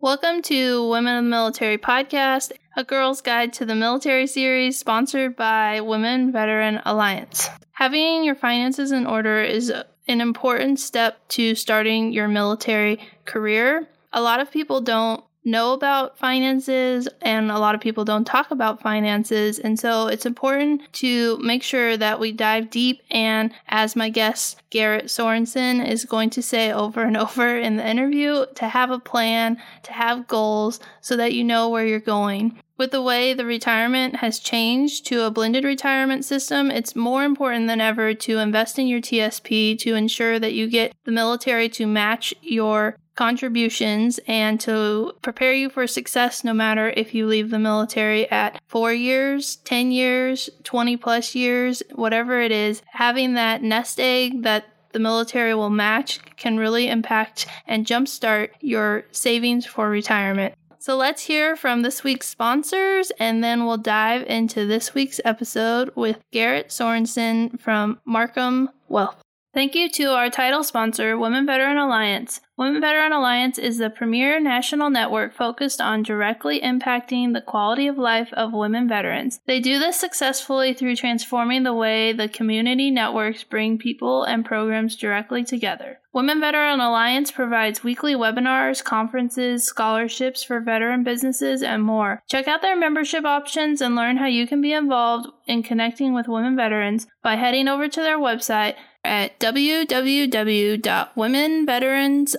Welcome to Women of the Military podcast, a girl's guide to the military series sponsored by Women Veteran Alliance. Having your finances in order is an important step to starting your military career. A lot of people don't know about finances and a lot of people don't talk about finances. And so it's important to make sure that we dive deep. And as my guest Garrett Sorensen is going to say over and over in the interview, to have a plan, to have goals so that you know where you're going. With the way the retirement has changed to a blended retirement system, it's more important than ever to invest in your TSP to ensure that you get the military to match your contributions and to prepare you for success no matter if you leave the military at four years, 10 years, 20 plus years, whatever it is. Having that nest egg that the military will match can really impact and jumpstart your savings for retirement. So let's hear from this week's sponsors and then we'll dive into this week's episode with Garrett Sorensen from Markham Wealth. Thank you to our title sponsor, Women Veteran Alliance. Women Veteran Alliance is the premier national network focused on directly impacting the quality of life of women veterans. They do this successfully through transforming the way the community networks bring people and programs directly together. Women Veteran Alliance provides weekly webinars, conferences, scholarships for veteran businesses, and more. Check out their membership options and learn how you can be involved in connecting with women veterans by heading over to their website at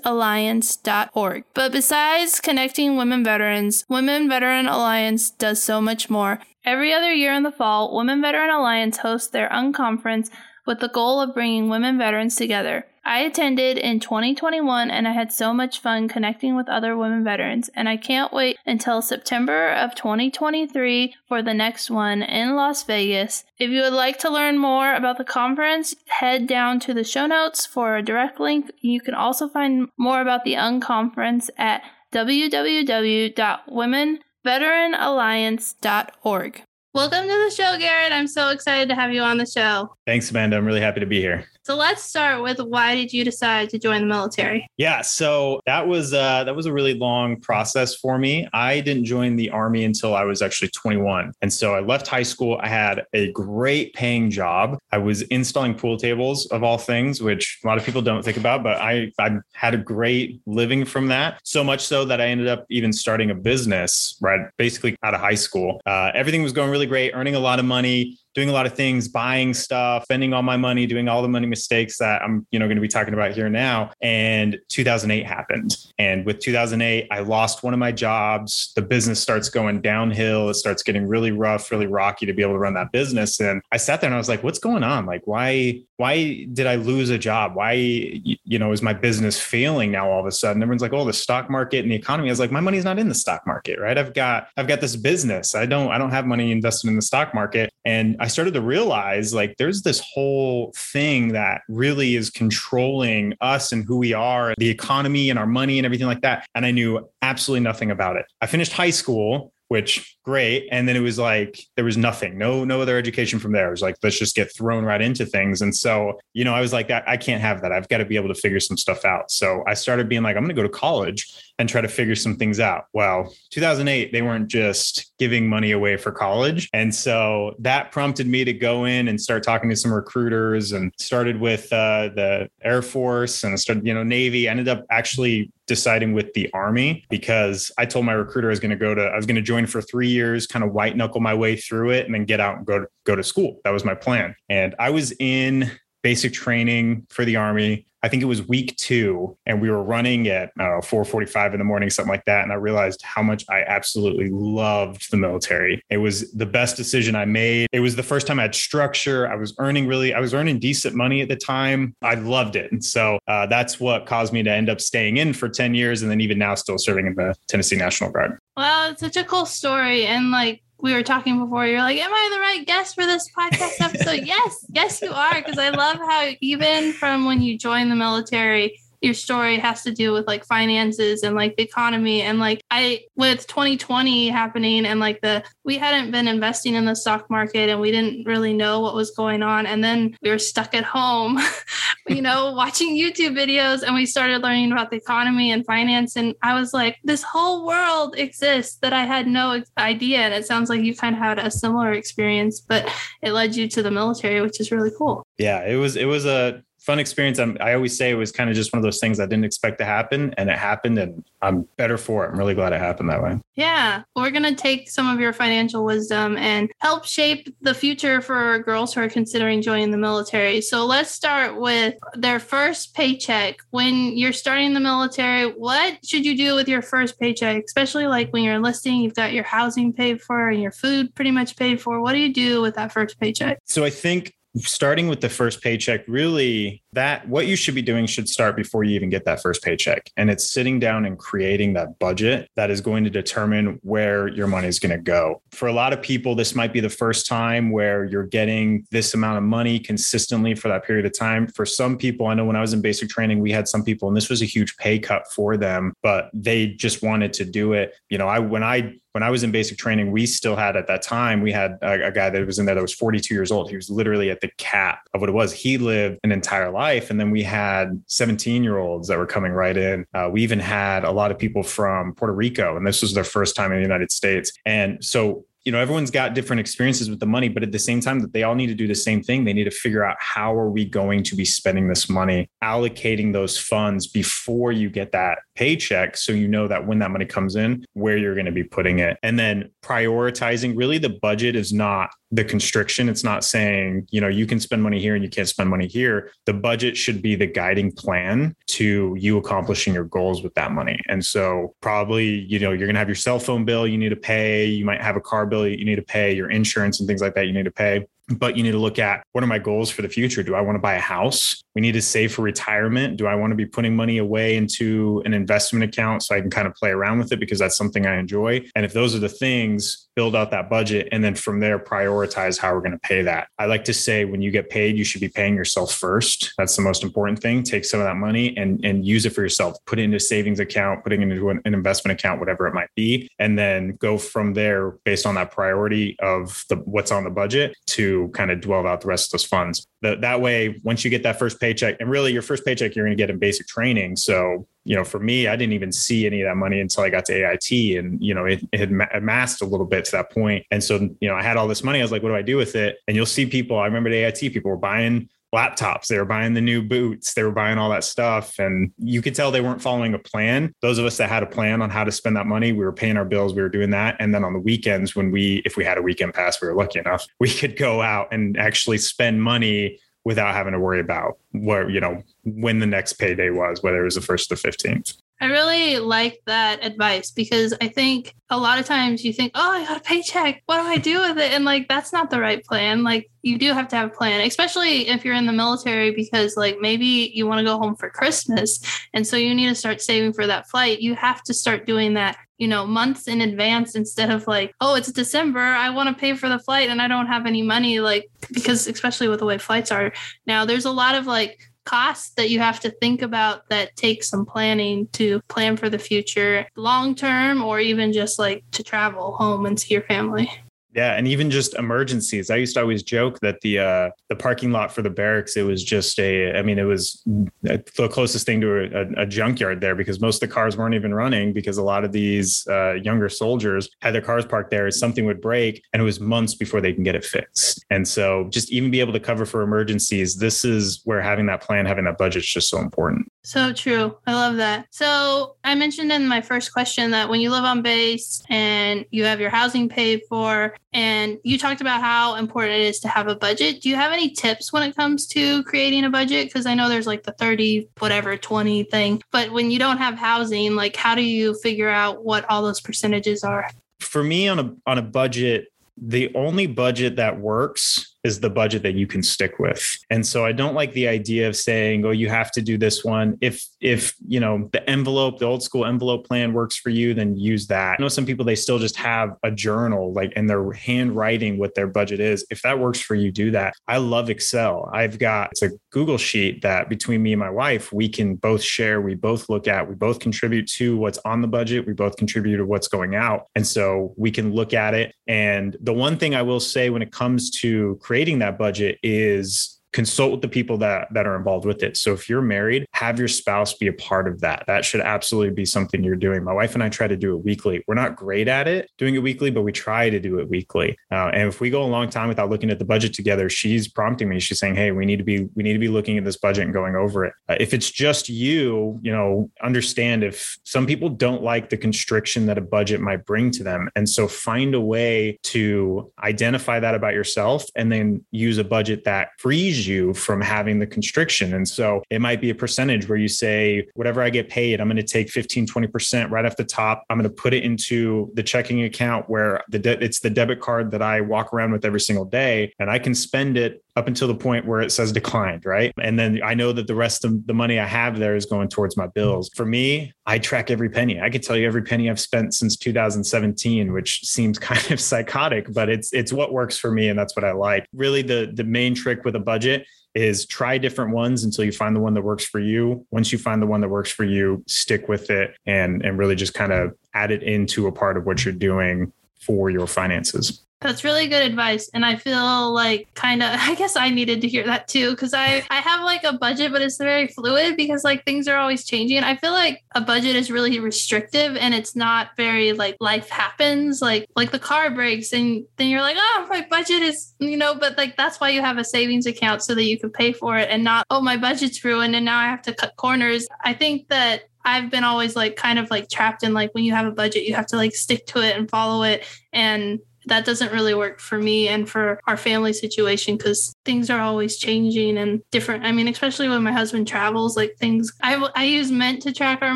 www.womenveteransalliance.org. But besides connecting women veterans, Women Veteran Alliance does so much more. Every other year in the fall, Women Veteran Alliance hosts their unconference with the goal of bringing women veterans together. I attended in 2021 and I had so much fun connecting with other women veterans, and I can't wait until September of 2023 for the next one in Las Vegas. If you would like to learn more about the conference, head down to the show notes for a direct link. You can also find more about the unconference at www.womenveteranalliance.org. Welcome to the show, Garrett. I'm so excited to have you on the show. Thanks, Amanda. I'm really happy to be here. So let's start with why did you decide to join the military? Yeah, so that was uh, that was a really long process for me. I didn't join the army until I was actually 21, and so I left high school. I had a great paying job. I was installing pool tables of all things, which a lot of people don't think about, but I I had a great living from that. So much so that I ended up even starting a business right basically out of high school. Uh, everything was going really great, earning a lot of money doing a lot of things, buying stuff, spending all my money, doing all the money mistakes that I'm, you know, going to be talking about here now. And 2008 happened. And with 2008, I lost one of my jobs. The business starts going downhill. It starts getting really rough, really rocky to be able to run that business. And I sat there and I was like, what's going on? Like, why, why did I lose a job? Why, you know, is my business failing now all of a sudden? Everyone's like, oh, the stock market and the economy. I was like, my money's not in the stock market, right? I've got, I've got this business. I don't, I don't have money invested in the stock market. And I started to realize like there's this whole thing that really is controlling us and who we are, the economy and our money and everything like that. And I knew absolutely nothing about it. I finished high school which great. And then it was like there was nothing no no other education from there. It was like let's just get thrown right into things. And so you know i was like i can't have that. I've got to be able to figure some stuff out. So i started being like i'm going to go to college and try to figure some things out. Well 2008 they weren't just giving money away for college. And so that prompted me to go in and start talking to some recruiters and started with uh, the air force and started you know navy. Ended up actually deciding with the army because I told my recruiter I was going to go to I was going to join for 3 years kind of white knuckle my way through it and then get out and go to, go to school. That was my plan. And I was in basic training for the army I think it was week two, and we were running at know, 4:45 in the morning, something like that. And I realized how much I absolutely loved the military. It was the best decision I made. It was the first time I had structure. I was earning really, I was earning decent money at the time. I loved it, and so uh, that's what caused me to end up staying in for 10 years, and then even now still serving in the Tennessee National Guard. Wow, it's such a cool story, and like we were talking before, you're like, Am I the right guest for this podcast episode? yes, yes, you are. Because I love how, even from when you joined the military, your story has to do with like finances and like the economy and like I with 2020 happening and like the we hadn't been investing in the stock market and we didn't really know what was going on and then we were stuck at home you know watching YouTube videos and we started learning about the economy and finance and I was like this whole world exists that I had no idea and it sounds like you kind of had a similar experience but it led you to the military which is really cool. Yeah, it was it was a fun experience. I'm, i always say it was kind of just one of those things I didn't expect to happen, and it happened, and I'm better for it. I'm really glad it happened that way. Yeah, we're gonna take some of your financial wisdom and help shape the future for girls who are considering joining the military. So let's start with their first paycheck. When you're starting the military, what should you do with your first paycheck? Especially like when you're enlisting, you've got your housing paid for and your food pretty much paid for. What do you do with that first paycheck? So I think starting with the first paycheck really that what you should be doing should start before you even get that first paycheck and it's sitting down and creating that budget that is going to determine where your money is going to go for a lot of people this might be the first time where you're getting this amount of money consistently for that period of time for some people i know when i was in basic training we had some people and this was a huge pay cut for them but they just wanted to do it you know i when i when I was in basic training, we still had at that time, we had a, a, guy that was in there that was 42 years old. He was literally at the cap of what it was. He lived an entire life. And then we had 17 year olds that were coming right in. Uh, we even had a lot of people from Puerto Rico, and this was their first time in the United States. And so you know everyone's got different experiences with the money but at the same time that they all need to do the same thing they need to figure out how are we going to be spending this money allocating those funds before you get that paycheck so you know that when that money comes in where you're going to be putting it. And then prioritizing really the budget is not the constriction. It's not saying you know you can spend money here and you can't spend money here. The budget should be the guiding plan to you accomplishing your goals with that money. And so probably you know you're going to have your cell phone bill you need to pay. You might have a car bill you need to pay your insurance and things like that you need to pay. But you need to look at what are my goals for the future? Do i want to buy a house we need to save for retirement. Do i want to be putting money away into an investment account so i can kind of play around with it because that's something i enjoy? And if those are the things build out that budget and then from there prioritize how we're going to pay that. I like to say when you get paid you should be paying yourself first. That's the most important thing. Take some of that money and and use it for yourself. Put it into a savings account putting it into an, an investment account whatever it might be and then go from there based on that priority of the what's on the budget to kind of dwell out the rest of those funds. The, that way, once you get that first paycheck, and really your first paycheck, you're going to get in basic training. So, you know, for me, I didn't even see any of that money until I got to AIT and, you know, it, it had amassed a little bit to that. And so, you know, I had all this money. I was like, what do I do with it? And you'll see people, I remember the AIT people were buying laptops. They were buying the new boots. They were buying all that stuff. And you could tell they weren't following a plan. Those of us that had a plan on how to spend that money, we were paying our bills, we were doing that. And then on the weekends, when we, if we had a weekend pass, we were lucky enough, we could go out and actually spend money without having to worry about where, you know, when the next payday was, whether it was the first or the 15th. I really like that advice because I think a lot of times you think, oh, I got a paycheck. What do I do with it? And like, that's not the right plan. Like, you do have to have a plan, especially if you're in the military, because like maybe you want to go home for Christmas. And so you need to start saving for that flight. You have to start doing that, you know, months in advance instead of like, oh, it's December. I want to pay for the flight and I don't have any money. Like, because especially with the way flights are now, there's a lot of like, costs that you have to think about that take some planning to plan for the future long term or even just like to travel home and see your family. Yeah, and even just emergencies. I used to always joke that the uh, the parking lot for the barracks it was just a. I mean, it was the closest thing to a, a junkyard there because most of the cars weren't even running because a lot of these uh, younger soldiers had their cars parked there. Something would break, and it was months before they can get it fixed. And so, just even be able to cover for emergencies. This is where having that plan, having that budget is just so important. So true. I love that. So I mentioned in my first question that when you live on base and you have your housing paid for, and you talked about how important it is to have a budget. Do you have any tips when it comes to creating a budget? Because I know there's like the 30, whatever, 20 thing. But when you don't have housing, like how do you figure out what all those percentages are? For me on a on a budget, the only budget that works is the budget that you can stick with. And so I don't like the idea of saying, oh, you have to do this one. If if you know the envelope, the old school envelope plan works for you, then use that. I know some people they still just have a journal like and they're handwriting what their budget is. If that works for you, do that. I love Excel. I've got it's a Google sheet that between me and my wife, we can both share, we both look at, we both contribute to what's on the budget, we both contribute to what's going out. And so we can look at it. And the one thing I will say when it comes to creating that budget is consult with the people that that are involved with it. So if you're married, have your spouse be a part of that. That should absolutely be something you're doing. My wife and I try to do it weekly. We're not great at it doing it weekly, but we try to do it weekly. Uh, and if we go a long time without looking at the budget together, she's prompting me. She's saying, "Hey, we need to be we need to be looking at this budget and going over it." Uh, if it's just you, you know, understand if some people don't like the constriction that a budget might bring to them, and so find a way to identify that about yourself and then use a budget that frees you from having the constriction. And so it might be a percentage where you say, whatever I get paid, I'm going to take 15, 20% right off the top. I'm going to put it into the checking account where the de- it's the debit card that I walk around with every single day. And I can spend it up until the point where it says declined, right? And then I know that the rest of the money I have there is going towards my bills. For me, I track every penny. I can tell you every penny I've spent since 2017, which seems kind of psychotic, but it's it's what works for me and that's what I like. Really the the main trick with a budget is try different ones until you find the one that works for you. Once you find the one that works for you, stick with it and and really just kind of add it into a part of what you're doing for your finances. That's really good advice. And I feel like kind of, I guess I needed to hear that too. Cause I, I have like a budget, but it's very fluid because like things are always changing. I feel like a budget is really restrictive and it's not very like life happens, like, like the car breaks and then you're like, oh, my budget is, you know, but like that's why you have a savings account so that you can pay for it and not, oh, my budget's ruined and now I have to cut corners. I think that I've been always like kind of like trapped in like when you have a budget, you have to like stick to it and follow it. And that doesn't really work for me and for our family situation because things are always changing and different. I mean, especially when my husband travels, like things, I, I use Mint to track our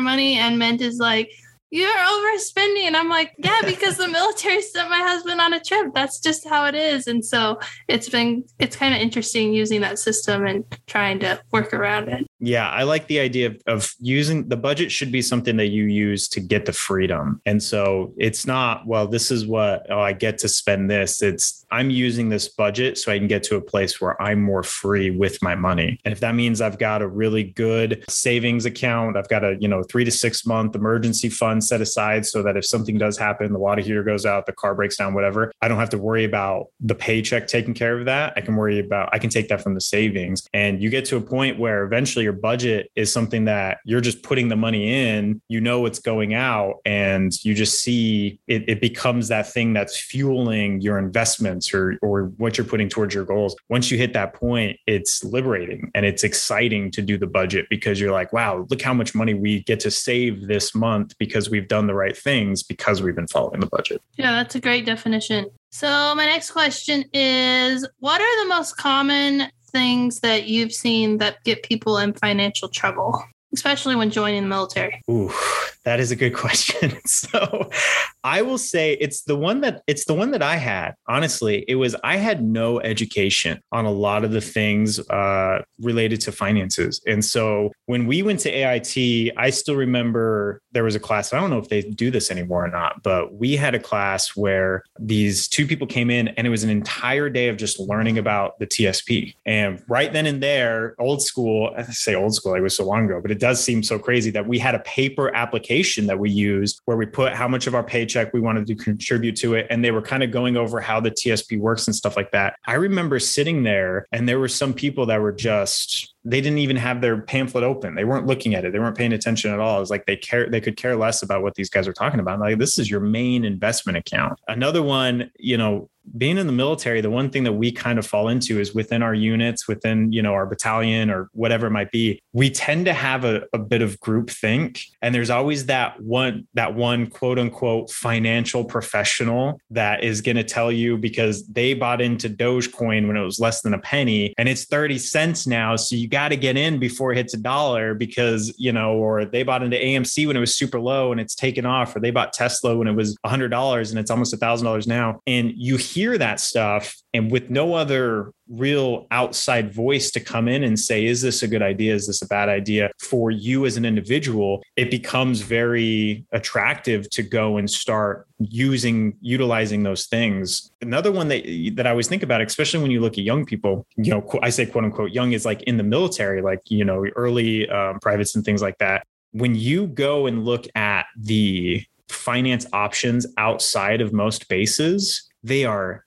money, and Mint is like, you're overspending. And I'm like, yeah, because the military sent my husband on a trip. That's just how it is. And so it's been, it's kind of interesting using that system and trying to work around it. Yeah, I like the idea of, of using the budget should be something that you use to get the freedom. And so it's not, well, this is what, oh, I get to spend this. It's, I'm using this budget so I can get to a place where I'm more free with my money. And if that means I've got a really good savings account, I've got a, you know, three to six month emergency fund set aside so that if something does happen, the water heater goes out, the car breaks down, whatever, I don't have to worry about the paycheck taking care of that. I can worry about, I can take that from the savings. And you get to a point where eventually your budget is something that you're just putting the money in, you know what's going out, and you just see it, it becomes that thing that's fueling your investments or or what you're putting towards your goals. Once you hit that point, it's liberating and it's exciting to do the budget because you're like, wow, look how much money we get to save this month because we've done the right things because we've been following the budget. Yeah, that's a great definition. So, my next question is What are the most common things that you've seen that get people in financial trouble, especially when joining the military? Ooh, that is a good question. so I will say it's the one that it's the one that I had. Honestly, it was I had no education on a lot of the things uh, related to finances, and so when we went to AIT, I still remember there was a class. I don't know if they do this anymore or not, but we had a class where these two people came in, and it was an entire day of just learning about the TSP. And right then and there, old school. I say old school, like it was so long ago, but it does seem so crazy that we had a paper application that we used where we put how much of our paycheck we wanted to contribute to it, and they were kind of going over how the TSP works and stuff like that. I remember sitting there, and there were some people that were just they didn't even have their pamphlet open. They weren't looking at it. They weren't paying attention at all. It was like they care they could care less about what these guys are talking about. Like this is your main investment account. Another one, you know, being in the military, the one thing that we kind of fall into is within our units, within, you know, our battalion or whatever it might be, we tend to have a, a bit of group think. And there's always that one, that one quote unquote financial professional that is going to tell you because they bought into Dogecoin when it was less than a penny and it's 30 cents now. So you got to get in before it hits a dollar because, you know, or they bought into AMC when it was super low and it's taken off, or they bought Tesla when it was $100 and it's almost $1,000 now. And you hear that stuff and with no other real outside voice to come in and say, is this a good idea? Is this a bad idea for you as an individual? It becomes very attractive to go and start using, utilizing those things. Another one that, that I always think about, especially when you look at young people, you know, I say quote unquote young is like in the military, like, you know, early um, privates and things like that. When you go and look at the finance options outside of most bases, they are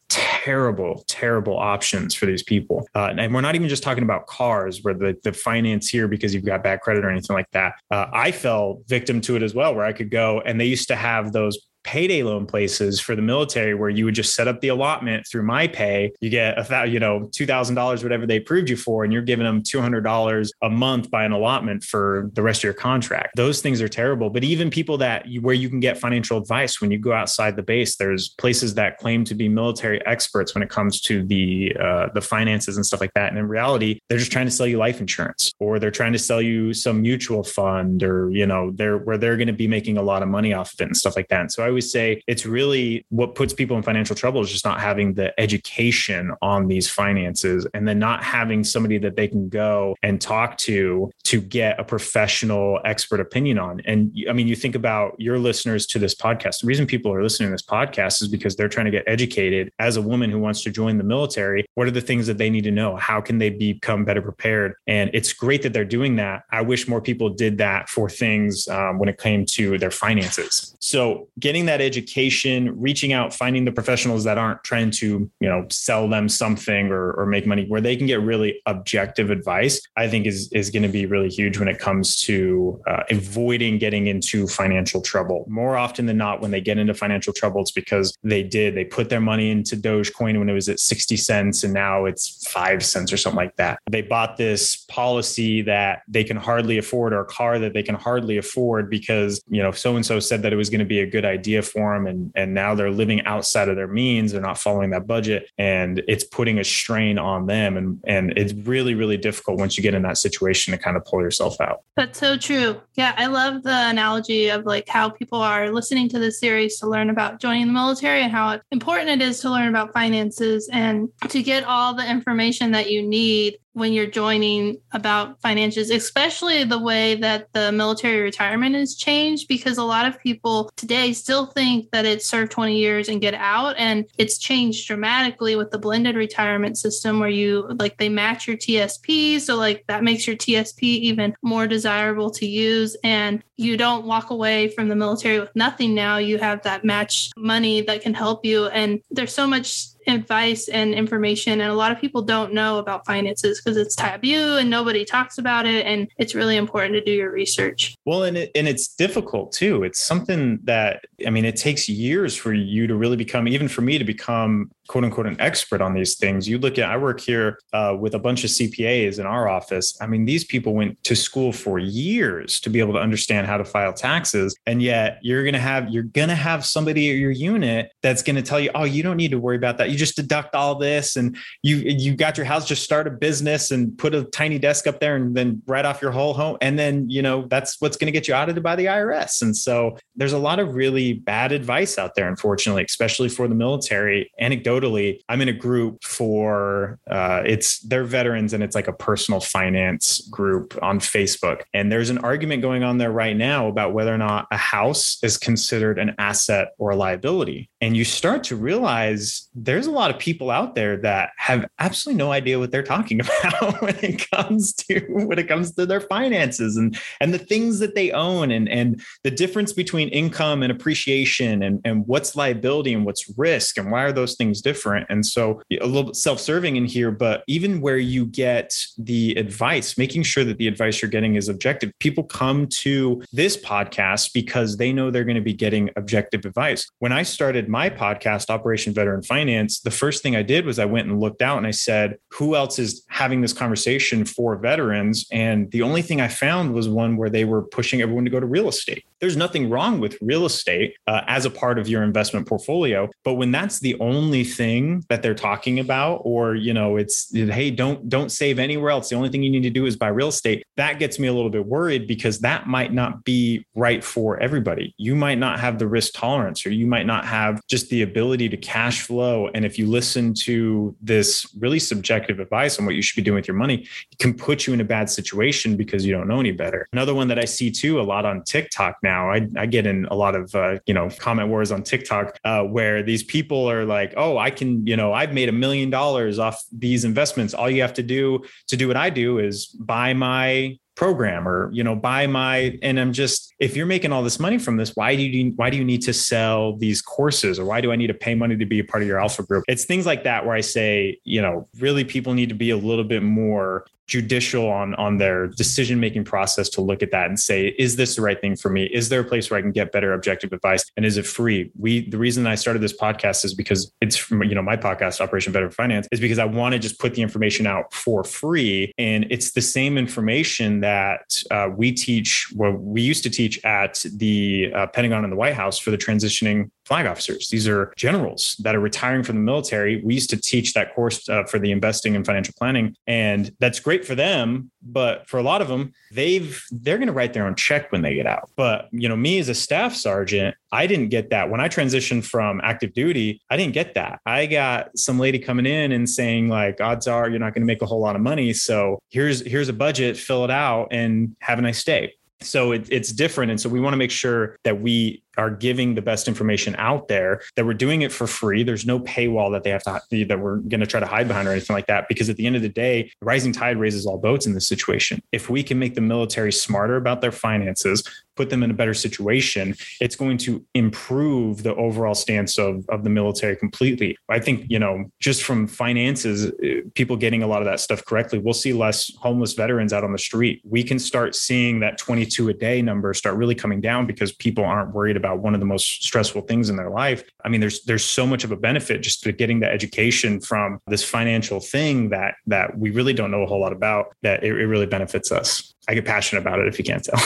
terrible, terrible options for these people. Uh, and we're not even just talking about cars where the, the finance here because you've got bad credit or anything like that. Uh, I fell victim to it as well, where I could go and they used to have those payday loan places for the military where you would just set up the allotment through my pay. You get a thousand you know $2000 whatever they approved you for and you're giving them $200 a month by an allotment for the rest of your contract. Those things are terrible. But even people that you, where you can get financial advice when you go outside the base there's places that claim to be military experts when it comes to the uh, the finances and stuff like that. And in reality they're just trying to sell you life insurance or they're trying to sell you some mutual fund or you know they're where they're going to be making a lot of money off of it and stuff like that. And so i always say it's really what puts people in financial trouble is just not having the education on these finances and then not having somebody that they can go and talk to to get a professional expert opinion on. And I mean, you think about your listeners to this podcast. The reason people are listening to this podcast is because they're trying to get educated as a woman who wants to join the military. What are the things that they need to know? How can they become better prepared? And it's great that they're doing that. I wish more people did that for things um, when it came to their finances. So getting that education, reaching out, finding the professionals that aren't trying to, you know, sell them something or, or make money where they can get really objective advice, I think is, is going to be really huge when it comes to uh, avoiding getting into financial trouble. More often than not, when they get into financial trouble, it's because they did, they put their money into Dogecoin when it was at 60 cents and now it's five cents or something like that. They bought this policy that they can hardly afford or a car that they can hardly afford because, you know, so and so said that it was going to be a good idea for them and and now they're living outside of their means they're not following that budget and it's putting a strain on them and and it's really really difficult once you get in that situation to kind of pull yourself out. That's so true. Yeah i love the analogy of like how people are listening to this series to learn about joining the military and how important it is to learn about finances and to get all the information that you need when you're joining about finances, especially the way that the military retirement has changed, because a lot of people today still think that it's serve 20 years and get out. And it's changed dramatically with the blended retirement system where you like they match your TSP. So, like, that makes your TSP even more desirable to use. And you don't walk away from the military with nothing now. You have that match money that can help you. And there's so much advice and information and a lot of people don't know about finances because it's taboo and nobody talks about it and it's really important to do your research well and it, and it's difficult too it's something that i mean it takes years for you to really become even for me to become quote unquote an expert on these things. You look at, I work here uh, with a bunch of CPAs in our office. I mean, these people went to school for years to be able to understand how to file taxes. And yet you're going to have, you're going to have somebody at your unit that's going to tell you, oh, you don't need to worry about that. You just deduct all this and you, you got your house, just start a business and put a tiny desk up there and then write off your whole home. And then, you know, that's what's going to get you audited by the IRS. And so there's a lot of really bad advice out there, unfortunately, especially for the military. Anecdotally, I'm in a group for uh, it's they're veterans and it's like a personal finance group on Facebook. And there's an argument going on there right now about whether or not a house is considered an asset or a liability. And you start to realize there's a lot of people out there that have absolutely no idea what they're talking about when it comes to when it comes to their finances and and the things that they own and and the difference between income and appreciation and and what's liability and what's risk and why are those things different. And so a little bit self-serving in here, but even where you get the advice, making sure that the advice you're getting is objective. People come to this podcast because they know they're going to be getting objective advice. When I started my podcast, Operation Veteran Finance, the first thing I did was I went and looked out and I said, who else is having this conversation for veterans? And the only thing I found was one where they were pushing everyone to go to real estate. There's nothing wrong with real estate uh, as a part of your investment portfolio. But when that's the only thing that they're talking about or you know it's hey don't don't save anywhere else the only thing you need to do is buy real estate that gets me a little bit worried because that might not be right for everybody you might not have the risk tolerance or you might not have just the ability to cash flow. And if you listen to this really subjective advice on what you should be doing with your money it can put you in a bad situation because you don't know any better. Another one that i see too a lot on tiktok now i, I get in a lot of uh, you know comment wars on tiktok uh, where these people are like oh i can you know i've made a million dollars off these investments. All you have to do to do what i do is buy my program or you know buy my and i'm just if you're making all this money from this why do you why do you need to sell these courses or why do i need to pay money to be a part of your alpha group? It's things like that where i say you know really people need to be a little bit more judicial on on their decision making process to look at that and say is this the right thing for me? Is there a place where i can get better objective advice? And is it free? We the reason i started this podcast is because it's from you know my podcast operation better finance is because i want to just put the information out for free. And it's the same information that uh, we teach what we used to teach at the uh, pentagon and the white house for the transitioning flag officers. These are generals that are retiring from the military. We used to teach that course uh, for the investing and financial planning, and that's great for them. But for a lot of them, they've they're going to write their own check when they get out. But you know, me as a staff sergeant, I didn't get that when I transitioned from active duty. I didn't get that. I got some lady coming in and saying like, odds are you're not going to make a whole lot of money. So here's here's a budget, fill it out, and have a nice day so it, it's different and so we want to make sure that we are giving the best information out there that we're doing it for free. There's no paywall that they have to that we're going to try to hide behind or anything like that because at the end of the day rising tide raises all boats in this situation. If we can make the military smarter about their finances put them in a better situation it's going to improve the overall stance of, of the military completely. I think you know just from finances uh, people getting a lot of that stuff correctly we'll see less homeless veterans out on the street. We can start seeing that 22 a day number start really coming down because people aren't worried about about one of the most stressful things in their life. I mean, there's there's so much of a benefit just to getting the education from this financial thing that that we really don't know a whole lot about that it, it really benefits us. I get passionate about it if you can't tell.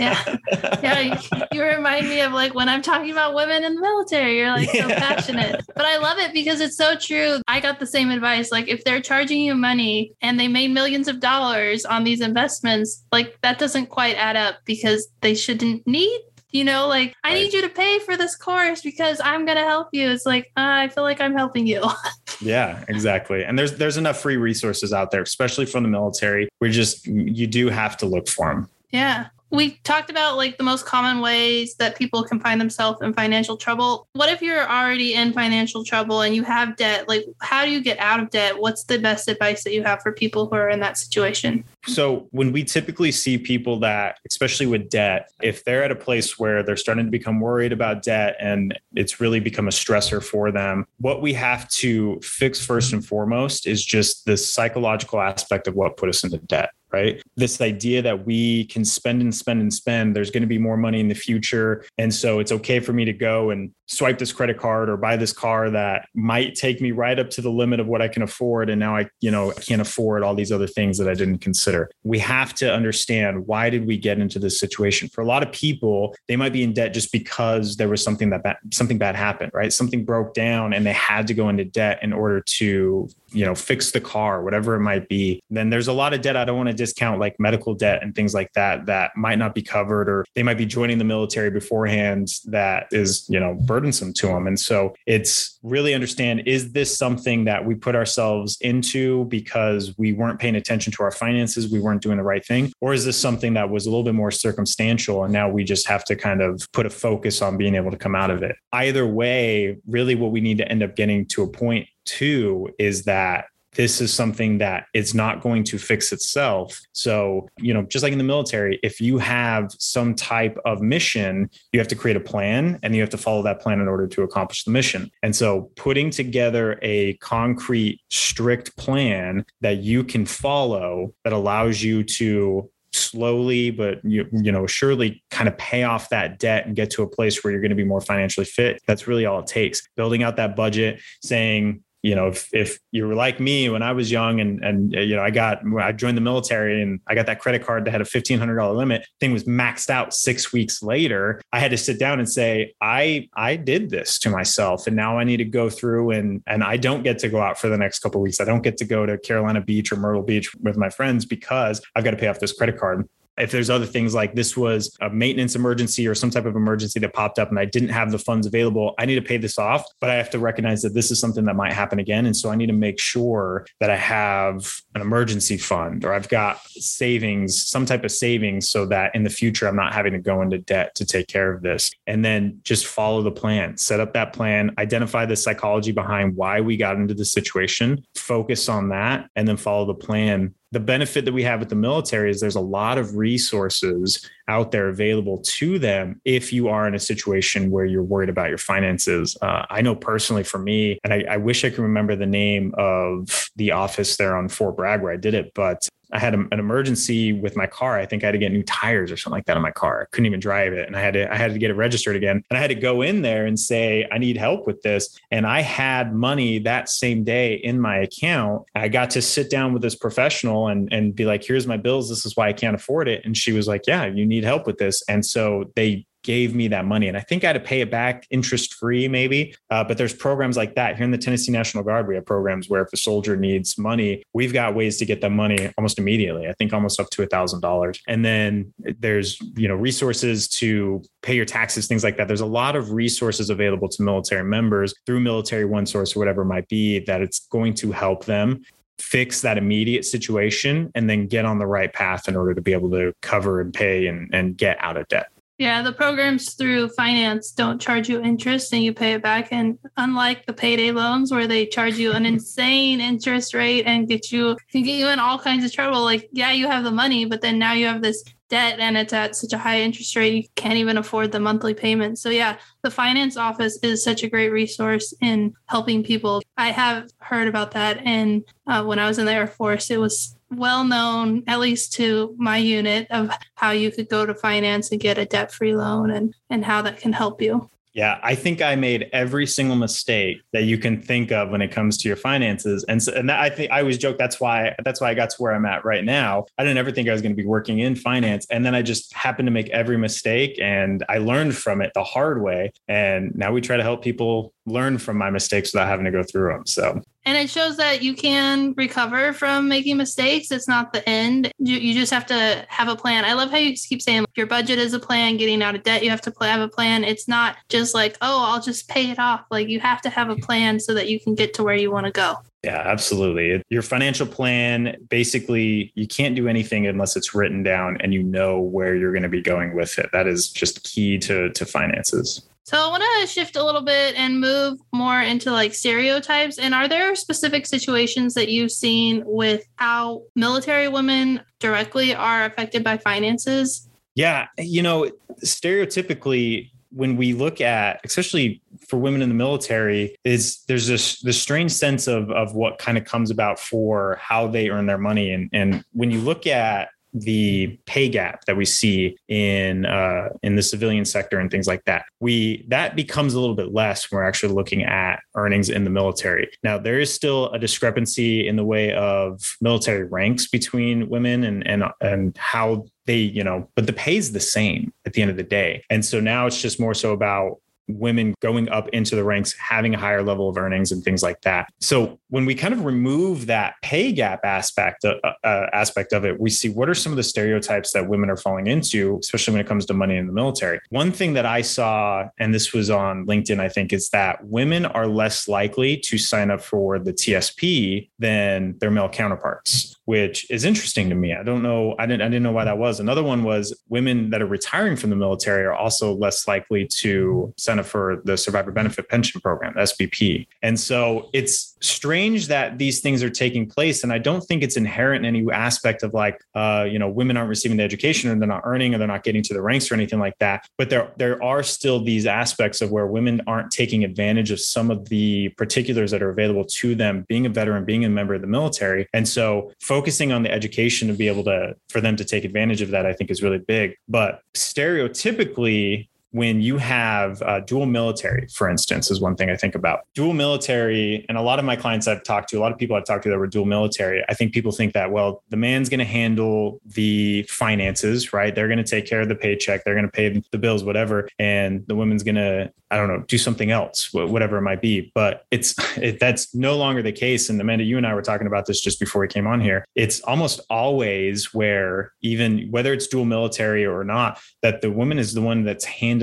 yeah. Yeah. You, you, remind me of like when I'm talking about women in the military, you're like yeah. so passionate. But I love it because it's so true. I got the same advice. Like if they're charging you money and they made millions of dollars on these investments, like that doesn't quite add up because they shouldn't need you know like i need you to pay for this course because i'm going to help you it's like uh, i feel like i'm helping you yeah exactly and there's there's enough free resources out there especially from the military we just you do have to look for them yeah we talked about like the most common ways that people can find themselves in financial trouble. What if you're already in financial trouble and you have debt? Like, how do you get out of debt? What's the best advice that you have for people who are in that situation? So, when we typically see people that, especially with debt, if they're at a place where they're starting to become worried about debt and it's really become a stressor for them, what we have to fix first and foremost is just the psychological aspect of what put us into debt right? This idea that we can spend and spend and spend, there's going to be more money in the future. And so it's okay for me to go and swipe this credit card or buy this car that might take me right up to the limit of what I can afford. And now I, you know, I can't afford all these other things that I didn't consider. We have to understand why did we get into this situation? For a lot of people, they might be in debt just because there was something that bad, something bad happened, right? Something broke down and they had to go into debt in order to you know fix the car whatever it might be then there's a lot of debt i don't want to discount like medical debt and things like that that might not be covered or they might be joining the military beforehand that is you know burdensome to them and so it's really understand is this something that we put ourselves into because we weren't paying attention to our finances we weren't doing the right thing? Or is this something that was a little bit more circumstantial and now we just have to kind of put a focus on being able to come out of it? Either way really what we need to end up getting to a point Two is that this is something that is not going to fix itself. So, you know, just like in the military, if you have some type of mission, you have to create a plan and you have to follow that plan in order to accomplish the mission. And so, putting together a concrete, strict plan that you can follow that allows you to slowly but you, you know surely kind of pay off that debt and get to a place where you're going to be more financially fit that's really all it takes building out that budget saying you know, if, if you were like me when I was young and, and, uh, you know, I got, I joined the military and I got that credit card that had a $1,500 limit thing was maxed out six weeks later. I had to sit down and say, I, I did this to myself and now I need to go through and, and I don't get to go out for the next couple weeks. I don't get to go to Carolina Beach or Myrtle Beach with my friends because I've got to pay off this credit card if there's other things like this was a maintenance emergency or some type of emergency that popped up and I didn't have the funds available, I need to pay this off, but I have to recognize that this is something that might happen again. And so I need to make sure that I have an emergency fund or I've got savings, some type of savings so that in the future I'm not having to go into debt to take care of this. And then just follow the plan, set up that plan, identify the psychology behind why we got into the situation, focus on that, and then follow the plan the benefit that we have with the military is there's a lot of resources out there available to them if you are in a situation where you're worried about your finances. Uh, I know personally for me, and I, I wish I could remember the name of the office there on Fort Bragg where I did it, but I had a, an emergency with my car. I think I had to get new tires or something like that on my car. I couldn't even drive it, and I had to I had to get it registered again. And I had to go in there and say I need help with this. And I had money that same day in my account. I got to sit down with this professional and and be like, "Here's my bills. This is why I can't afford it." And she was like, "Yeah, you need help with this." And so they gave me that money. And I think I had to pay it back interest free, maybe. Uh, but there's programs like that here in the Tennessee National Guard. We have programs where if a soldier needs money, we've got ways to get them money almost immediately. I think almost up to a thousand dollars. And then there's you know resources to pay your taxes, things like that. There's a lot of resources available to military members through Military One Source or whatever it might be that it's going to help them fix that immediate situation and then get on the right path in order to be able to cover and pay and, and get out of debt. Yeah, the programs through finance don't charge you interest and you pay it back. And unlike the payday loans where they charge you an insane interest rate and get you can get you in all kinds of trouble. Like, yeah, you have the money, but then now you have this debt and it's at such a high interest rate you can't even afford the monthly payment. So yeah, the finance office is such a great resource in helping people. I have heard about that, and uh, when I was in the Air Force, it was well known, at least to my unit, of how you could go to finance and get a debt free loan and and how that can help you. Yeah, I think I made every single mistake that you can think of when it comes to your finances, and so, and that, I think I always joke that's why that's why I got to where I'm at right now. I didn't ever think I was going to be working in finance, and then I just happened to make every mistake, and I learned from it the hard way. And now we try to help people learn from my mistakes without having to go through them. So and it shows that you can recover from making mistakes. It's not the end. You, you just have to have a plan. I love how you keep saying your budget is a plan, getting out of debt, you have to have a plan. It's not just like, oh, I'll just pay it off. Like you have to have a plan so that you can get to where you want to go. Yeah, absolutely. Your financial plan basically, you can't do anything unless it's written down and you know where you're going to be going with it. That is just key to, to finances. So I want to shift a little bit and move more into like stereotypes. And are there specific situations that you've seen with how military women directly are affected by finances? Yeah, you know, stereotypically when we look at especially for women in the military is there's this this strange sense of of what kind of comes about for how they earn their money and and when you look at the pay gap that we see in uh, in the civilian sector and things like that. We that becomes a little bit less when we're actually looking at earnings in the military. Now there is still a discrepancy in the way of military ranks between women and and and how they you know but the pay is the same at the end of the day and so now it's just more so about women going up into the ranks, having a higher level of earnings and things like that. So when we kind of remove that pay gap aspect uh, uh, aspect of it, we see what are some of the stereotypes that women are falling into, especially when it comes to money in the military. One thing that I saw, and this was on LinkedIn, I think, is that women are less likely to sign up for the TSP than their male counterparts which is interesting to me. I don't know. I didn't. I didn't know why that was. Another one was women that are retiring from the military are also less likely to sign up for the Survivor Benefit Pension Program, SBP. And so it's strange that these things are taking place. And I don't think it's inherent in any aspect of like, uh, you know, women aren't receiving the education or they're not earning or they're not getting to the ranks or anything like that. But there there are still these aspects of where women aren't taking advantage of some of the particulars that are available to them, being a veteran, being a member of the military. And so focusing on the education to be able to for them to take advantage of that, I think is really big. But stereotypically, when you have uh, dual military, for instance, is one thing I think about. Dual military, and a lot of my clients I've talked to, a lot of people I've talked to that were dual military, I think people think that, well, the man's going to handle the finances, right? They're going to take care of the paycheck, they're going to pay the bills, whatever. And the woman's going to, I don't know, do something else, whatever it might be. But it's, it, that's no longer the case. And Amanda, you and I were talking about this just before we came on here. It's almost always where, even whether it's dual military or not, that the woman is the one that's handling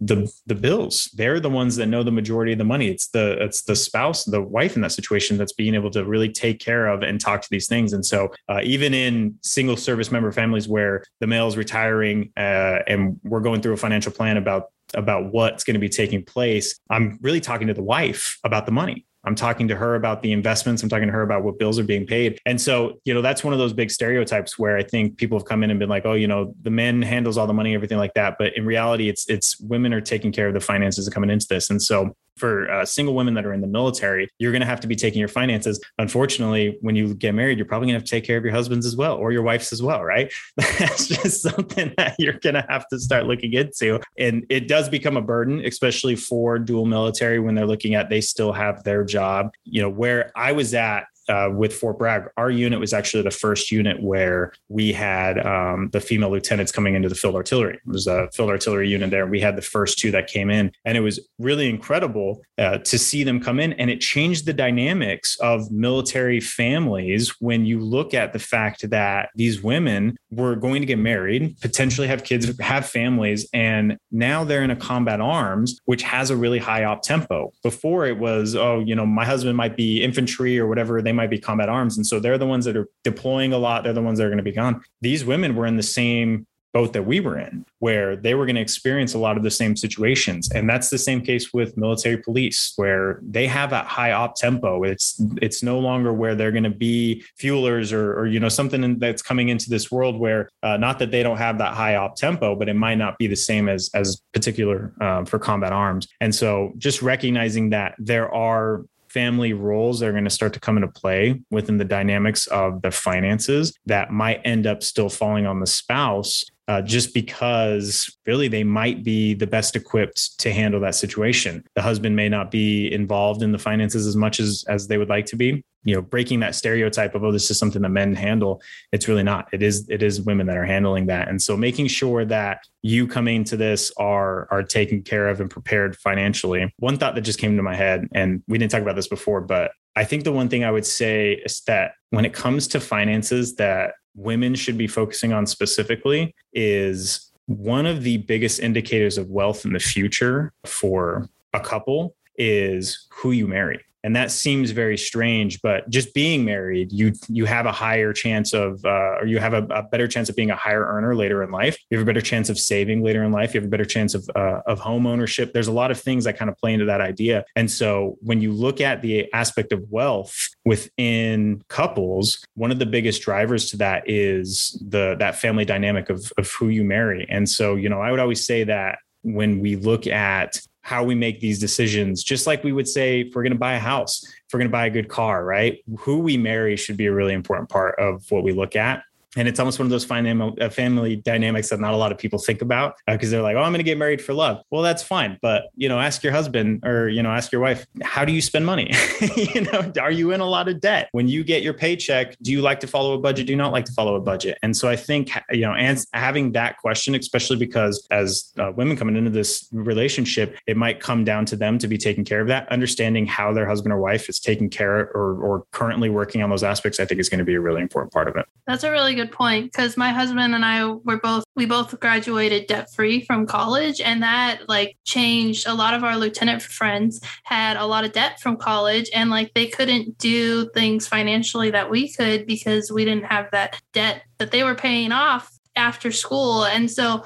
the the bills. They're the ones that know the majority of the money. It's the it's the spouse, the wife in that situation that's being able to really take care of and talk to these things. And so uh, even in single service member families where the male is retiring uh, and we're going through a financial plan about about what's going to be taking place, I'm really talking to the wife about the money. I'm talking to her about the investments. I'm talking to her about what bills are being paid. And so, you know, that's one of those big stereotypes where I think people have come in and been like, oh, you know, the man handles all the money, everything like that. But in reality, it's it's women are taking care of the finances coming into this. And so for uh, single women that are in the military, you're going to have to be taking your finances. Unfortunately, when you get married, you're probably going to have to take care of your husbands as well or your wife's as well, right? That's just something that you're going to have to start looking into. And it does become a burden, especially for dual military when they're looking at they still have their job. You know, where I was at uh, with Fort Bragg, our unit was actually the first unit where we had um, the female lieutenants coming into the field artillery. It was a field artillery unit there. We had the first two that came in, and it was really incredible uh, to see them come in. And it changed the dynamics of military families when you look at the fact that these women were going to get married, potentially have kids, have families, and now they're in a combat arms, which has a really high op tempo. Before it was, oh, you know, my husband might be infantry or whatever. They might be combat arms. And so they're the ones that are deploying a lot. They're the ones that are going to be gone. These women were in the same boat that we were in, where they were going to experience a lot of the same situations. And that's the same case with military police, where they have a high op tempo. It's it's no longer where they're going to be fuelers or, or you know something that's coming into this world where uh, not that they don't have that high op tempo, but it might not be the same as as particular um, for combat arms. And so just recognizing that there are family roles that are going to start to come into play within the dynamics of the finances that might end up still falling on the spouse uh, just because really they might be the best equipped to handle that situation. The husband may not be involved in the finances as much as as they would like to be. You know, breaking that stereotype of oh, this is something that men handle. It's really not. It is it is women that are handling that. And so making sure that you coming to this are are taken care of and prepared financially. One thought that just came to my head, and we didn't talk about this before, but I think the one thing I would say is that when it comes to finances, that women should be focusing on specifically is one of the biggest indicators of wealth in the future for a couple is who you marry and that seems very strange but just being married you you have a higher chance of uh, or you have a, a, better chance of being a higher earner later in life. You have a better chance of saving later in life. You have a better chance of uh, of home ownership. There's a lot of things that kind of play into that idea. And so when you look at the aspect of wealth within couples one of the biggest drivers to that is the that family dynamic of of who you marry. And so you know i would always say that when we look at how we make these decisions, just like we would say if we're going to buy a house, if we're going to buy a good car, right? Who we marry should be a really important part of what we look at and it's almost one of those uh, family dynamics that not a lot of people think about because uh, they're like oh i'm going to get married for love. Well that's fine but you know ask your husband or you know ask your wife how do you spend money? You know are you in a lot of debt? When you get your paycheck do you like to follow a budget? Do you not like to follow a budget? And so i think you know and having that question especially because as uh, women coming into this relationship it might come down to them to be taking care of that. Understanding how their husband or wife is taking care or, or currently working on those aspects i think is going to be a really important part of it. That's a really good point because my husband and I were both we both graduated debt free from college and that like changed a lot of our lieutenant friends had a lot of debt from college and like they couldn't do things financially that we could because we didn't have that debt that they were paying off after school. And so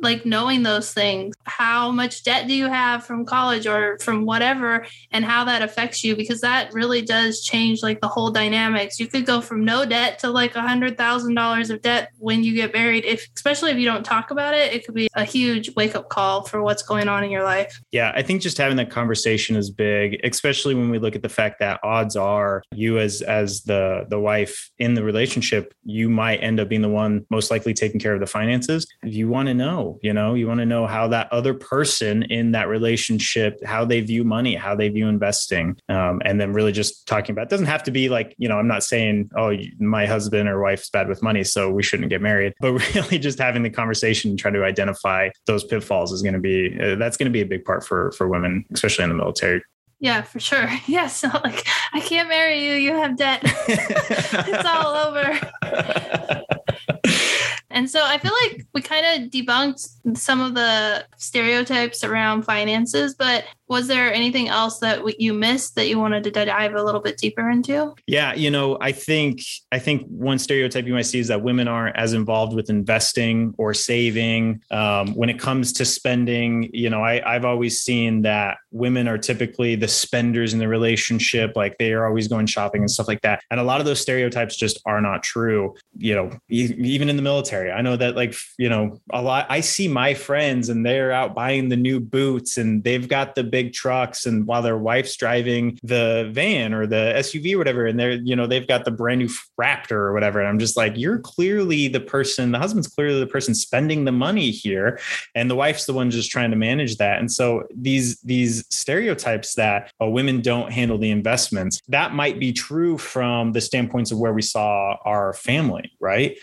like knowing those things how much debt do you have from college or from whatever and how that affects you? Because that really does change like the whole dynamics. You could go from no debt to like a hundred thousand dollars of debt when you get married. If especially if you don't talk about it it could be a huge wake-up call for what's going on in your life. Yeah i think just having that conversation is big especially when we look at the fact that odds are you as as the the wife in the relationship you might end up being the one most likely taking care of the finances. If you want to know know, you know, you want to know how that other person in that relationship, how they view money, how they view investing. Um, and then really just talking about, it doesn't have to be like, you know, I'm not saying, oh, my husband or wife's bad with money, so we shouldn't get married, but really just having the conversation and trying to identify those pitfalls is going to be, uh, that's going to be a big part for, for women, especially in the military. Yeah, for sure. Yes. Yeah, like I can't marry you. You have debt. it's all over. And so I feel like we kind of debunked some of the stereotypes around finances, but was there anything else that you missed that you wanted to dive a little bit deeper into? Yeah, you know, I think I think one stereotype you might see is that women aren't as involved with investing or saving. Um, when it comes to spending, you know, I, I've always seen that women are typically the spenders in the relationship, like they are always going shopping and stuff like that. And a lot of those stereotypes just are not true. You know, even in the military, I know that like you know a lot. I see my friends and they're out buying the new boots and they've got the big big trucks and while their wife's driving the van or the SUV or whatever and they're you know they've got the brand new Raptor or whatever. And I'm just like you're clearly the person the husband's clearly the person spending the money here and the wife's the one just trying to manage that. And so these these stereotypes that oh, women don't handle the investments that might be true from the standpoints of where we saw our family right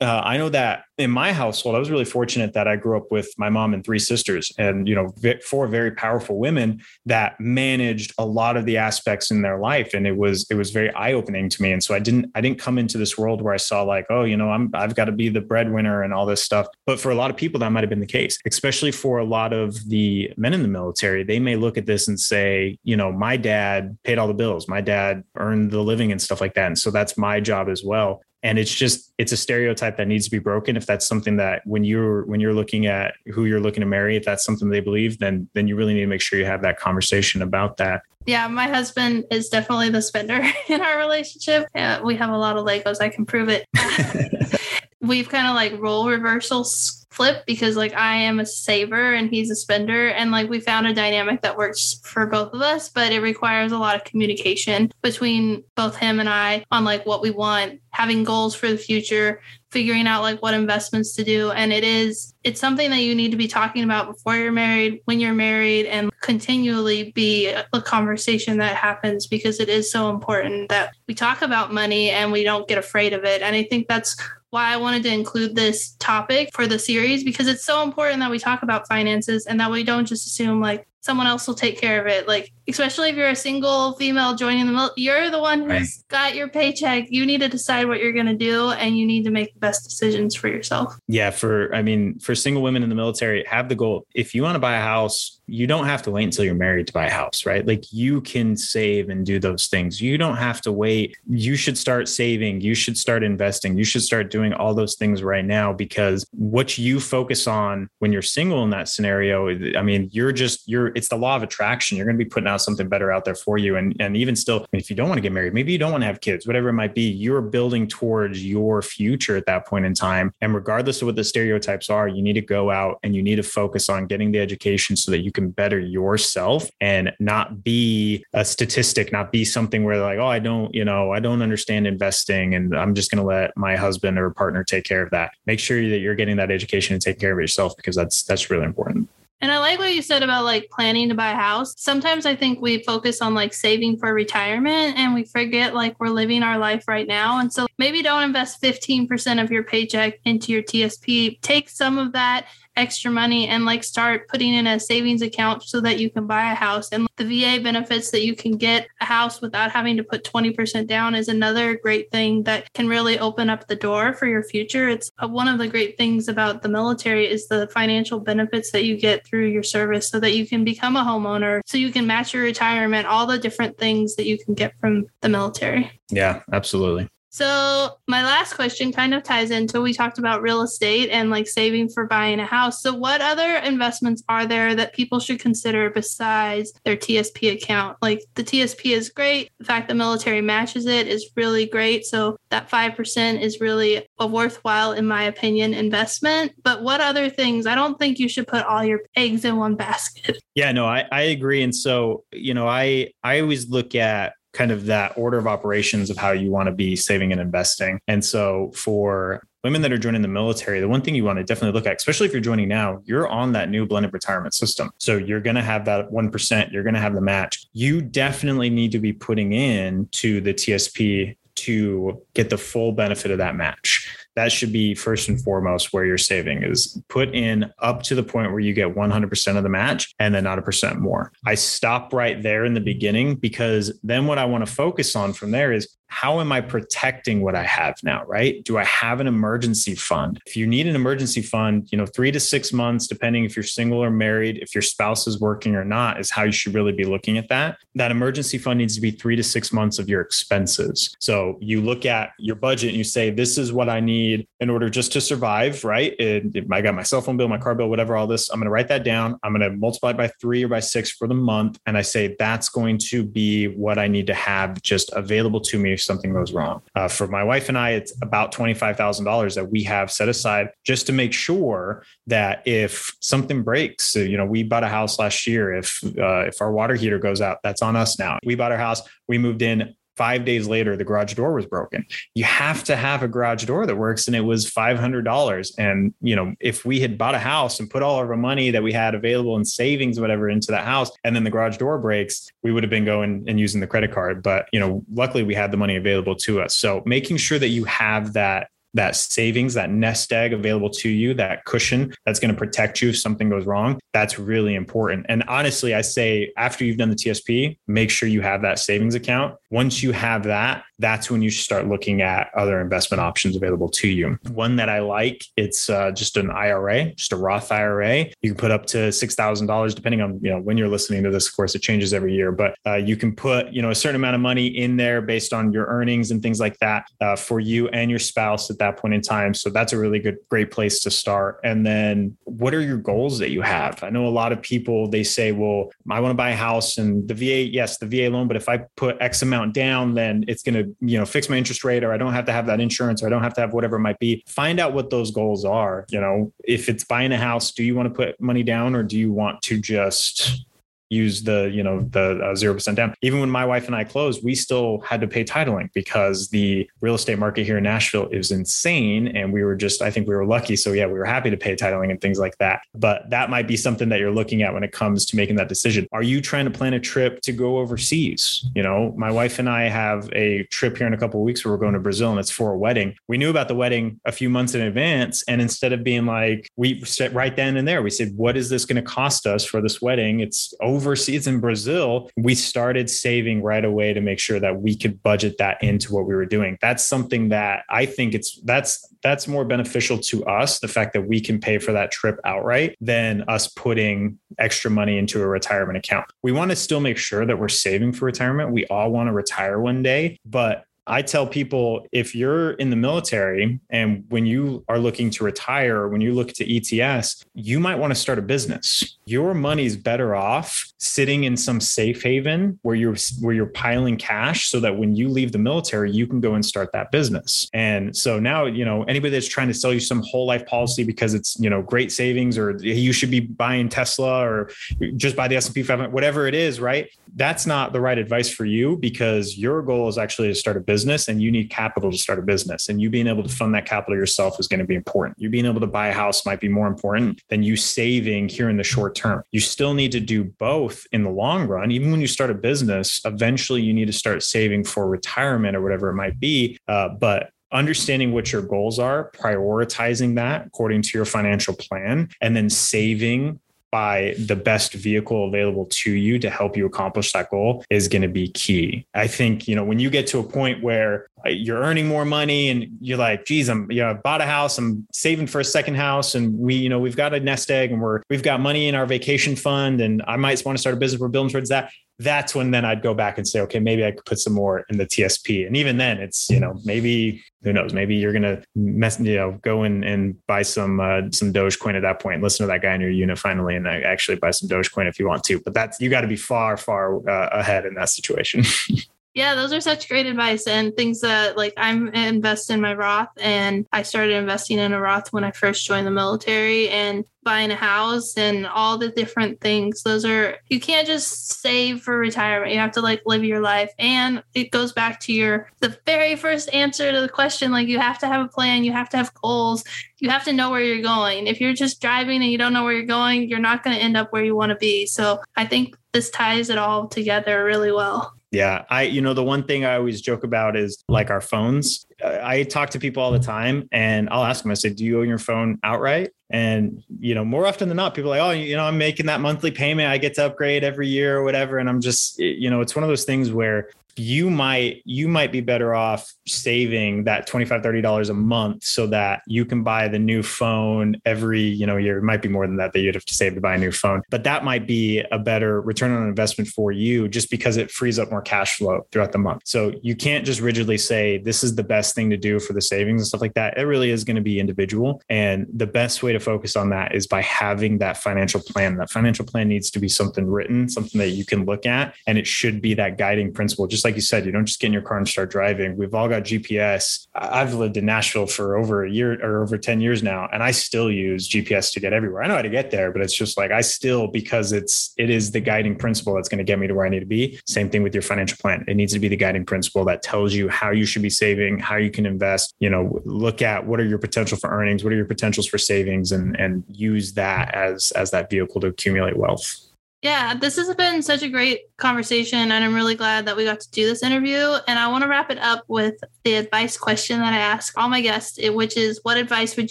uh, I know that in my household, I was really fortunate that I grew up with my mom and three sisters, and you know, four very powerful women that managed a lot of the aspects in their life, and it was it was very eye opening to me. And so I didn't I didn't come into this world where I saw like, oh, you know, I'm I've got to be the breadwinner and all this stuff. But for a lot of people, that might have been the case, especially for a lot of the men in the military. They may look at this and say, you know, my dad paid all the bills, my dad earned the living and stuff like that, and so that's my job as well and it's just it's a stereotype that needs to be broken if that's something that when you're when you're looking at who you're looking to marry if that's something they believe then then you really need to make sure you have that conversation about that. Yeah my husband is definitely the spender in our relationship. Yeah, we have a lot of legos i can prove it we've kind of like role reversal flip because like I am a saver and he's a spender and like we found a dynamic that works for both of us but it requires a lot of communication between both him and I on like what we want having goals for the future figuring out like what investments to do and it is it's something that you need to be talking about before you're married when you're married and continually be a conversation that happens because it is so important that we talk about money and we don't get afraid of it and i think that's why I wanted to include this topic for the series because it's so important that we talk about finances and that we don't just assume like someone else will take care of it. Like, especially if you're a single female joining the military, you're the one who's right. got your paycheck. You need to decide what you're going to do and you need to make the best decisions for yourself. Yeah. For, I mean, for single women in the military, have the goal. If you want to buy a house, you don't have to wait until you're married to buy a house, right? Like you can save and do those things. You don't have to wait. You should start saving. You should start investing. You should start doing all those things right now because what you focus on when you're single in that scenario, I mean, you're just, you're, it's the law of attraction. You're going to be putting out something better out there for you. And, and even still, if you don't want to get married, maybe you don't want to have kids, whatever it might be, you're building towards your future at that point in time. And regardless of what the stereotypes are, you need to go out and you need to focus on getting the education so that you can better yourself and not be a statistic, not be something where like, oh, I don't, you know, I don't understand investing and I'm just going to let my husband or partner take care of that. Make sure that you're getting that education and take care of yourself because that's that's really important. And I like what you said about like planning to buy a house. Sometimes I think we focus on like saving for retirement and we forget like we're living our life right now. And so maybe don't invest 15% of your paycheck into your TSP. Take some of that extra money and like start putting in a savings account so that you can buy a house. And the VA benefits that you can get a house without having to put 20% down is another great thing that can really open up the door for your future. It's uh, one of the great things about the military is the financial benefits that you get through your service so that you can become a homeowner, so you can match your retirement, all the different things that you can get from the military. Yeah, absolutely. So, my last question kind of ties into we talked about real estate and like saving for buying a house. So, what other investments are there that people should consider besides their TSP account? Like, the TSP is great. The fact the military matches it is really great. So, that 5% is really a worthwhile, in my opinion, investment. But what other things? I don't think you should put all your eggs in one basket. Yeah, no, I, I agree. And so, you know, I, I always look at kind of that order of operations of how you want to be saving and investing. And so for women that are joining the military, the one thing you want to definitely look at, especially if you're joining now, you're on that new blended retirement system. So you're going to have that 1%, you're going to have the match. You definitely need to be putting in to the TSP to get the full benefit of that match that should be first and foremost where you're saving is put in up to the point where you get 100% of the match and then not a percent more. I stop right there in the beginning because then what I want to focus on from there is how am I protecting what I have now, right? Do I have an emergency fund? If you need an emergency fund, you know, three to six months, depending if you're single or married, if your spouse is working or not, is how you should really be looking at that. That emergency fund needs to be three to six months of your expenses. So you look at your budget and you say, this is what I need in order just to survive, right? It, I got my cell phone bill, my car bill, whatever, all this. I'm going to write that down. I'm going to multiply by three or by six for the month. And I say, that's going to be what I need to have just available to me if something goes wrong. Uh, for my wife and I, it's about $25,000 that we have set aside just to make sure that if something breaks, you know, we bought a house last year. If, uh, if our water heater goes out, that's on us now. We bought our house, we moved in five days later the garage door was broken you have to have a garage door that works and it was $500 and you know if we had bought a house and put all of our money that we had available in savings whatever into that house and then the garage door breaks we would have been going and using the credit card but you know luckily we had the money available to us so making sure that you have that that savings, that nest egg available to you, that cushion that's going to protect you if something goes wrong. That's really important. And honestly, I say after you've done the TSP, make sure you have that savings account. Once you have that, that's when you start looking at other investment options available to you. One that I like, it's uh, just an IRA, just a Roth IRA. You can put up to six thousand dollars, depending on you know when you're listening to this. Of course, it changes every year, but uh, you can put you know a certain amount of money in there based on your earnings and things like that uh, for you and your spouse at that point in time. So that's a really good, great place to start. And then what are your goals that you have? I know a lot of people, they say, well, I want to buy a house and the VA, yes, the VA loan, but if I put X amount down, then it's going to, you know, fix my interest rate or I don't have to have that insurance or I don't have to have whatever it might be. Find out what those goals are. You know, if it's buying a house, do you want to put money down or do you want to just use the you know the uh, zero percent down. Even when my wife and I closed, we still had to pay titling because the real estate market here in Nashville is insane, and we were just I think we were lucky. So yeah, we were happy to pay titling and things like that. But that might be something that you're looking at when it comes to making that decision. Are you trying to plan a trip to go overseas? You know, my wife and I have a trip here in a couple weeks where we're going to Brazil, and it's for a wedding. We knew about the wedding a few months in advance, and instead of being like we said right then and there, we said, "What is this going to cost us for this wedding?" It's over overseas in Brazil, we started saving right away to make sure that we could budget that into what we were doing. That's something that I think it's that's that's more beneficial to us, the fact that we can pay for that trip outright than us putting extra money into a retirement account. We want to still make sure that we're saving for retirement. We all want to retire one day, but I tell people if you're in the military and when you are looking to retire, when you look to ETS, you might want to start a business. Your money's better off sitting in some safe haven where you're where you're piling cash so that when you leave the military, you can go and start that business. And so now, you know, anybody that's trying to sell you some whole life policy because it's, you know, great savings or you should be buying Tesla or just buy the S&P 500, whatever it is, right? That's not the right advice for you because your goal is actually to start a business and you need capital to start a business. And you being able to fund that capital yourself is going to be important. You being able to buy a house might be more important than you saving here in the short term. You still need to do both in the long run. Even when you start a business, eventually you need to start saving for retirement or whatever it might be. Uh, but understanding what your goals are, prioritizing that according to your financial plan, and then saving by the best vehicle available to you to help you accomplish that goal is going to be key. I think, you know, when you get to a point where uh, you're earning more money and you're like, geez, I'm, you know, I bought a house, I'm saving for a second house and we, you know, we've got a nest egg and we're, we've got money in our vacation fund and I might want to start a business. We're building towards that that's when then I'd go back and say, okay, maybe I could put some more in the TSP. And even then it's, you know, maybe who knows, maybe you're to mess, you know, go in and buy some, uh, some Dogecoin at that point, listen to that guy in your unit finally, and actually buy some Dogecoin if you want to, but that's, you got to be far, far uh, ahead in that situation. Yeah, those are such great advice and things that like I'm invest in my Roth and I started investing in a Roth when I first joined the military and buying a house and all the different things. Those are you can't just save for retirement. You have to like live your life. And it goes back to your the very first answer to the question like you have to have a plan, you have to have goals, you have to know where you're going. If you're just driving and you don't know where you're going, you're not going to end up where you want to be. So, I think this ties it all together really well. Yeah. I, you know, the one thing I always joke about is like our phones. I talk to people all the time and I'll ask them, I say, do you own your phone outright? And, you know, more often than not, people are like, oh, you know, I'm making that monthly payment. I get to upgrade every year or whatever. And I'm just, you know, it's one of those things where you might you might be better off saving that 25 30 dollars a month so that you can buy the new phone every you know year. It might be more than that that you'd have to save to buy a new phone but that might be a better return on investment for you just because it frees up more cash flow throughout the month. So you can't just rigidly say this is the best thing to do for the savings and stuff like that. It really is going to be individual and the best way to focus on that is by having that financial plan. That financial plan needs to be something written something that you can look at and it should be that guiding principle just like like you said, you don't just get in your car and start driving. We've all got GPS. I've lived in Nashville for over a year or over 10 years now, and I still use GPS to get everywhere. I know how to get there, but it's just like I still, because it's it is the guiding principle that's going to get me to where I need to be. Same thing with your financial plan. It needs to be the guiding principle that tells you how you should be saving, how you can invest, you know, look at what are your potential for earnings, what are your potentials for savings, and and use that as as that vehicle to accumulate wealth. Yeah, this has been such a great conversation, and I'm really glad that we got to do this interview. And I want to wrap it up with the advice question that I ask all my guests, which is what advice would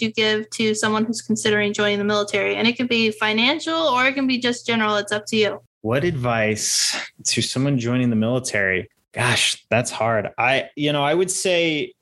you give to someone who's considering joining the military? And it can be financial or it can be just general. It's up to you. What advice to someone joining the military? Gosh, that's hard. I, you know, I would say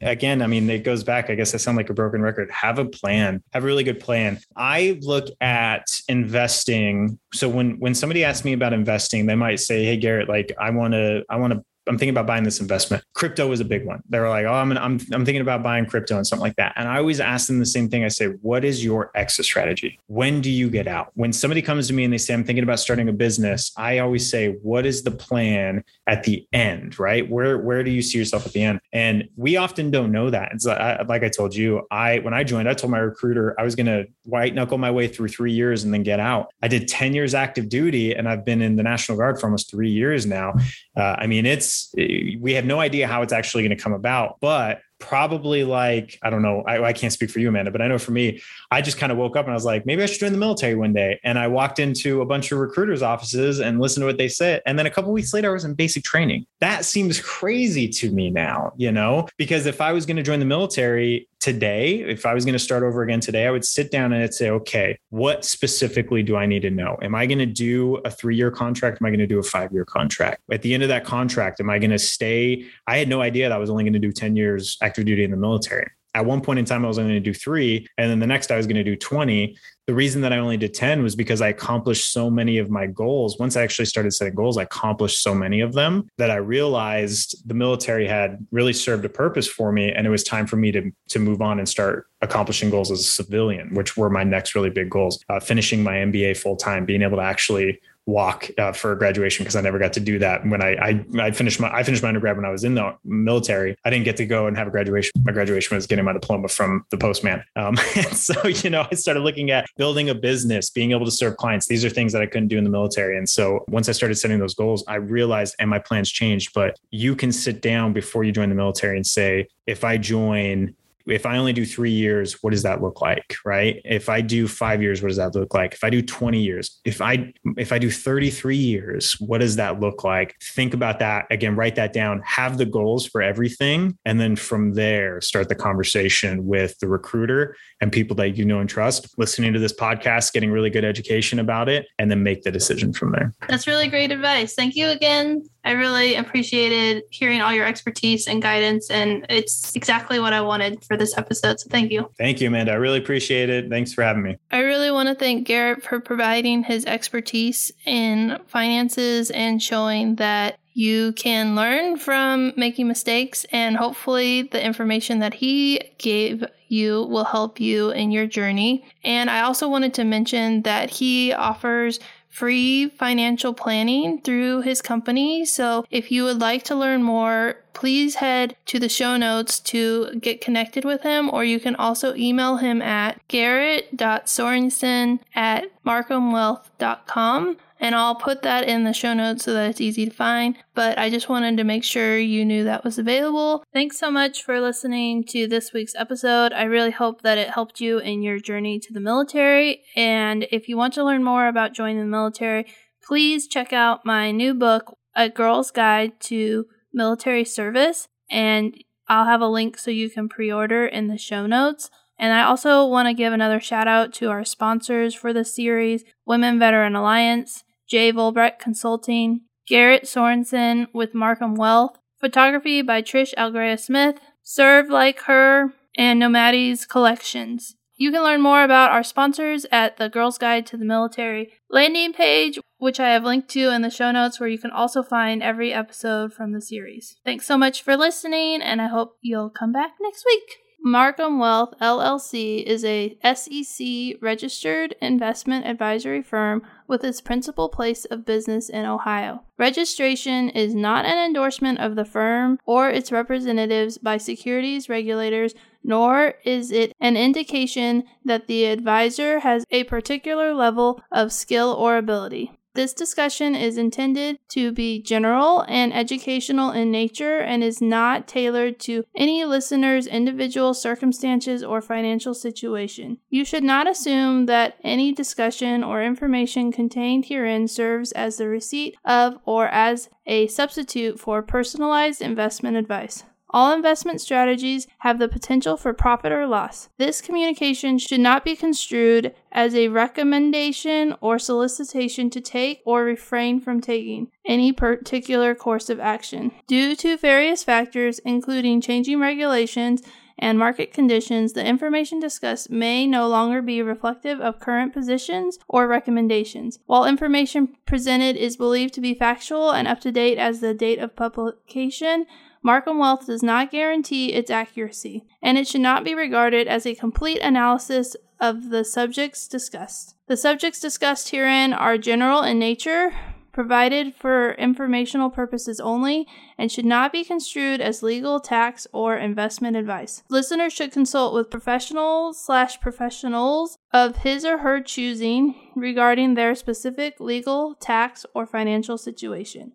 again, I mean, it goes back. I guess I sound like a broken record. Have a plan. Have a really good plan. I look at investing. So when when somebody asks me about investing, they might say, "Hey, Garrett, like I want to I want to I'm thinking about buying this investment. Crypto was a big one. They were like, oh, I'm, I'm, I'm thinking about buying crypto and something like that. And I always ask them the same thing. I say, what is your exit strategy? When do you get out? When somebody comes to me and they say, I'm thinking about starting a business, I always say, what is the plan at the end, right? Where, where do you see yourself at the end? And we often don't know that. It's like, like I told you, I, when I joined, I told my recruiter I was going to white knuckle my way through three years and then get out. I did 10 years active duty and I've been in the National Guard for almost three years now. Uh, I mean, it's, we have no idea how it's actually going to come about, but probably like I don't know. I, I, can't speak for you, Amanda, but I know for me, I just kind of woke up and I was like, maybe I should join the military one day. And I walked into a bunch of recruiters' offices and listened to what they said. And then a couple weeks later, I was in basic training. That seems crazy to me now, you know, because if I was going to join the military today, if I was going to start over again today, I would sit down and I'd say, okay, what specifically do I need to know? Am I going to do a three year contract? Am I going to do a five year contract? At the end of that contract, am I going to stay? I had no idea that I was only going to do 10 years active duty in the military at one point in time, I was only going to do three. And then the next, I was going to do 20. The reason that I only did 10 was because I accomplished so many of my goals. Once I actually started setting goals, I accomplished so many of them that I realized the military had really served a purpose for me. And it was time for me to, to move on and start accomplishing goals as a civilian, which were my next really big goals. Uh, finishing my MBA full time, being able to actually walk uh, for graduation because I never got to do that when I, I I finished my I finished my undergrad when I was in the military. I didn't get to go and have a graduation. My graduation was getting my diploma from the postman. Um, so you know I started looking at building a business, being able to serve clients. These are things that I couldn't do in the military. And so once I started setting those goals, I realized and my plans changed. But you can sit down before you join the military and say, if I join if I only do three years, what does that look like? Right. If I do five years, what does that look like? If I do 20 years, if I if I do 33 years, what does that look like? Think about that. Again, write that down, have the goals for everything. And then from there, start the conversation with the recruiter and people that you know and trust, listening to this podcast, getting really good education about it, and then make the decision from there. That's really great advice. Thank you again I really appreciated hearing all your expertise and guidance, and it's exactly what I wanted for this episode. So thank you. Thank you, Amanda. I really appreciate it. Thanks for having me. I really want to thank Garrett for providing his expertise in finances and showing that you can learn from making mistakes, and hopefully, the information that he gave you will help you in your journey. And I also wanted to mention that he offers free financial planning through his company. So if you would like to learn more, please head to the show notes to get connected with him, or you can also email him at garrett.sorensen at markhamwealth.com. And I'll put that in the show notes so that it's easy to find. But I just wanted to make sure you knew that was available. Thanks so much for listening to this week's episode. I really hope that it helped you in your journey to the military. And if you want to learn more about joining the military, please check out my new book, A Girl's Guide to Military Service. And I'll have a link so you can pre order in the show notes. And I also want to give another shout out to our sponsors for the series Women Veteran Alliance. Jay Volbrecht Consulting, Garrett Sorensen with Markham Wealth, photography by Trish Algrea Smith, Serve Like Her, and Nomades Collections. You can learn more about our sponsors at the Girls Guide to the Military landing page, which I have linked to in the show notes, where you can also find every episode from the series. Thanks so much for listening, and I hope you'll come back next week. Markham Wealth LLC is a SEC registered investment advisory firm with its principal place of business in Ohio. Registration is not an endorsement of the firm or its representatives by securities regulators, nor is it an indication that the advisor has a particular level of skill or ability. This discussion is intended to be general and educational in nature and is not tailored to any listener's individual circumstances or financial situation. You should not assume that any discussion or information contained herein serves as the receipt of or as a substitute for personalized investment advice. All investment strategies have the potential for profit or loss. This communication should not be construed as a recommendation or solicitation to take or refrain from taking any particular course of action. Due to various factors, including changing regulations, and market conditions, the information discussed may no longer be reflective of current positions or recommendations. While information presented is believed to be factual and up to date as the date of publication, Markham Wealth does not guarantee its accuracy, and it should not be regarded as a complete analysis of the subjects discussed. The subjects discussed herein are general in nature, provided for informational purposes only, and should not be construed as legal, tax, or investment advice. Listeners should consult with professionals slash professionals of his or her choosing regarding their specific legal, tax, or financial situation.